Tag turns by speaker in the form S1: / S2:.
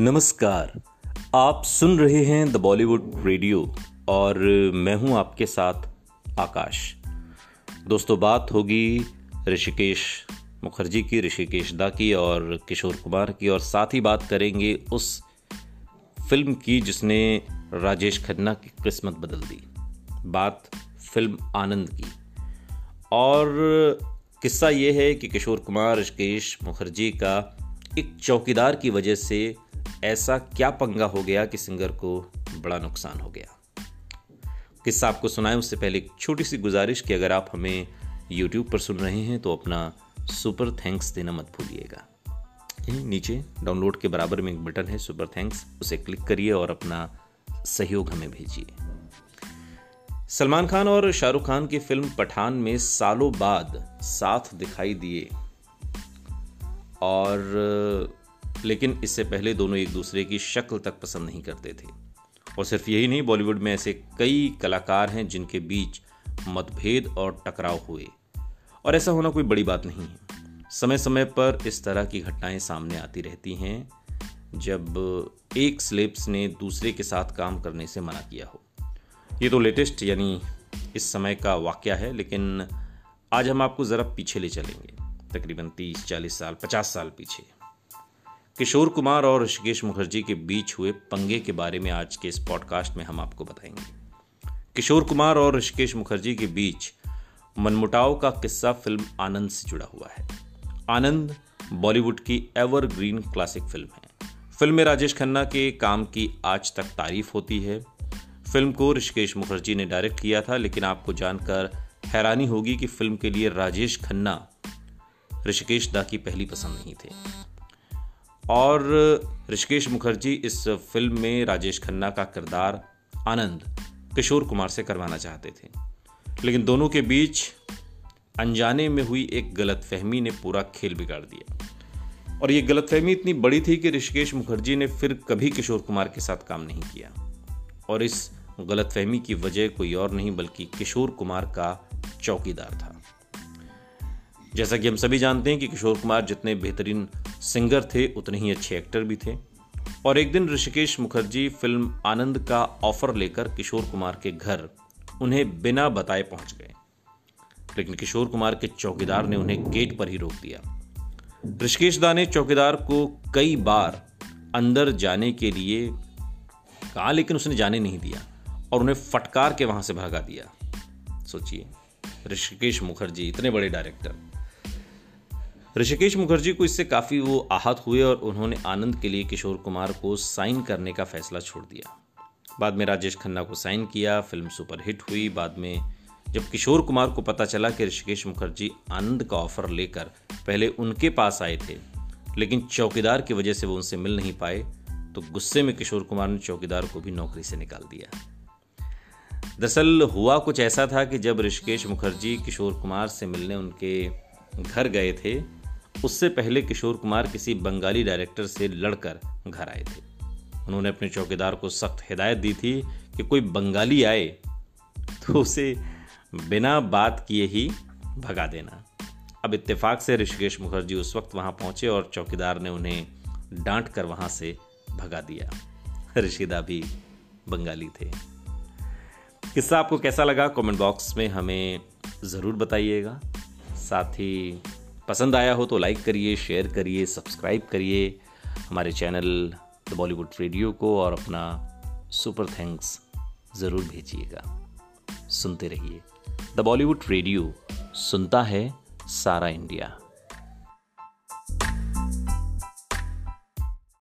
S1: नमस्कार। आप सुन रहे हैं द बॉलीवुड रेडियो और मैं हूँ आपके साथ आकाश। दोस्तों, बात होगी ऋषिकेश मुखर्जी की, ऋषिकेश दा की और किशोर कुमार की और साथ ही बात करेंगे उस फ़िल्म की जिसने राजेश खन्ना की किस्मत बदल दी। बात फ़िल्म आनंद की। और किस्सा ये है कि किशोर कुमार, ऋषिकेश मुखर्जी का एक चौकीदार की वजह से ऐसा क्या पंगा हो गया कि सिंगर को बड़ा नुकसान हो गया? किस्सा आपको सुनाए, उससे पहले एक छोटी सी गुजारिश कि अगर आप हमें यूट्यूब पर सुन रहे हैं तो अपना सुपर थैंक्स देना मत भूलिएगा। नीचे डाउनलोड के बराबर में एक बटन है सुपर थैंक्स उसे क्लिक करिए और अपना सहयोग हमें भेजिए। सलमान खान और शाहरुख खान की फ़िल्म पठान में सालों बाद साथ दिखाई दिए। और लेकिन इससे पहले दोनों एक दूसरे की शक्ल तक पसंद नहीं करते थे। और सिर्फ़ यही नहीं, बॉलीवुड में ऐसे कई कलाकार हैं जिनके बीच मतभेद और टकराव हुए। और ऐसा होना कोई बड़ी बात नहीं है। समय समय पर इस तरह की घटनाएँ सामने आती रहती हैं, जब एक स्लेब्स ने दूसरे के साथ काम करने से मना किया हो। ये तो लेटेस्ट, यानी इस समय का वाक्य है, लेकिन आज हम आपको ज़रा पीछे ले चलेंगे। तकरीबन तीस, चालीस साल, पचास साल पीछे। किशोर कुमार और ऋषिकेश मुखर्जी के बीच हुए पंगे के बारे में आज के इस पॉडकास्ट में हम आपको बताएँगे। किशोर कुमार और ऋषिकेश मुखर्जी के बीच मनमुटाव का किस्सा फ़िल्म आनंद से जुड़ा हुआ है। आनंद बॉलीवुड की एवरग्रीन क्लासिक फ़िल्म है। फ़िल्म में राजेश खन्ना के काम की आज तक तारीफ़ होती है। फ़िल्म को ऋषिकेश मुखर्जी ने डायरेक्ट किया था, लेकिन आपको जानकर हैरानी होगी कि फ़िल्म के लिए राजेश खन्ना ऋषिकेश दा की पहली पसंद नहीं थे। और ऋषिकेश मुखर्जी इस फ़िल्म में राजेश खन्ना का किरदार आनंद किशोर कुमार से करवाना चाहते थे। लेकिन दोनों के बीच अनजाने में हुई एक गलतफहमी ने पूरा खेल बिगाड़ दिया। और ये गलतफहमी इतनी बड़ी थी कि ऋषिकेश मुखर्जी ने फिर कभी किशोर कुमार के साथ काम नहीं किया। और इस गलतफहमी की वजह कोई और नहीं, बल्कि किशोर कुमार का चौकीदार था। जैसा कि हम सभी जानते हैं कि किशोर कुमार जितने बेहतरीन सिंगर थे, उतने ही अच्छे एक्टर भी थे। और एक दिन ऋषिकेश मुखर्जी फ़िल्म आनंद का ऑफ़र लेकर किशोर कुमार के घर उन्हें बिना बताए पहुँच गए। लेकिन किशोर कुमार के चौकीदार ने उन्हें गेट पर ही रोक दिया। ऋषिकेश दा ने चौकीदार को कई बार अंदर जाने के लिए कहा, लेकिन उसने जाने नहीं दिया और उन्हें फटकार के वहाँ से भगा दिया। सोचिए, ऋषिकेश मुखर्जी इतने बड़े डायरेक्टर। ऋषिकेश मुखर्जी को इससे काफ़ी वो आहत हुए और उन्होंने आनंद के लिए किशोर कुमार को साइन करने का फैसला छोड़ दिया। बाद में राजेश खन्ना को साइन किया, फ़िल्म सुपरहिट हुई। बाद में जब किशोर कुमार को पता चला कि ऋषिकेश मुखर्जी आनंद का ऑफ़र लेकर पहले उनके पास आए थे, लेकिन चौकीदार की वजह से वो उनसे मिल नहीं पाए तो गुस्से में किशोर कुमार ने चौकीदार को भी नौकरी से निकाल दिया। दरअसल हुआ कुछ ऐसा था कि जब ऋषिकेश मुखर्जी किशोर कुमार से मिलने उनके घर गए थे उससे पहले किशोर कुमार किसी बंगाली डायरेक्टर से लड़कर घर आए थे। उन्होंने अपने चौकीदार को सख्त हिदायत दी थी कि कोई बंगाली आए तो उसे बिना बात किए ही भगा देना। अब इत्तेफाक से ऋषिकेश मुखर्जी उस वक्त वहाँ पहुँचे और चौकीदार ने उन्हें डांट कर वहाँ से भगा दिया। ऋषिदा भी बंगाली थे। किस्सा आपको कैसा लगा? कमेंट बॉक्स में हमें ज़रूर बताइएगा। साथ ही पसंद आया हो तो लाइक करिए शेयर करिए सब्सक्राइब करिए हमारे चैनल द बॉलीवुड रेडियो को और अपना सुपर थैंक्स ज़रूर भेजिएगा। सुनते रहिए। द बॉलीवुड रेडियो सुनता है सारा इंडिया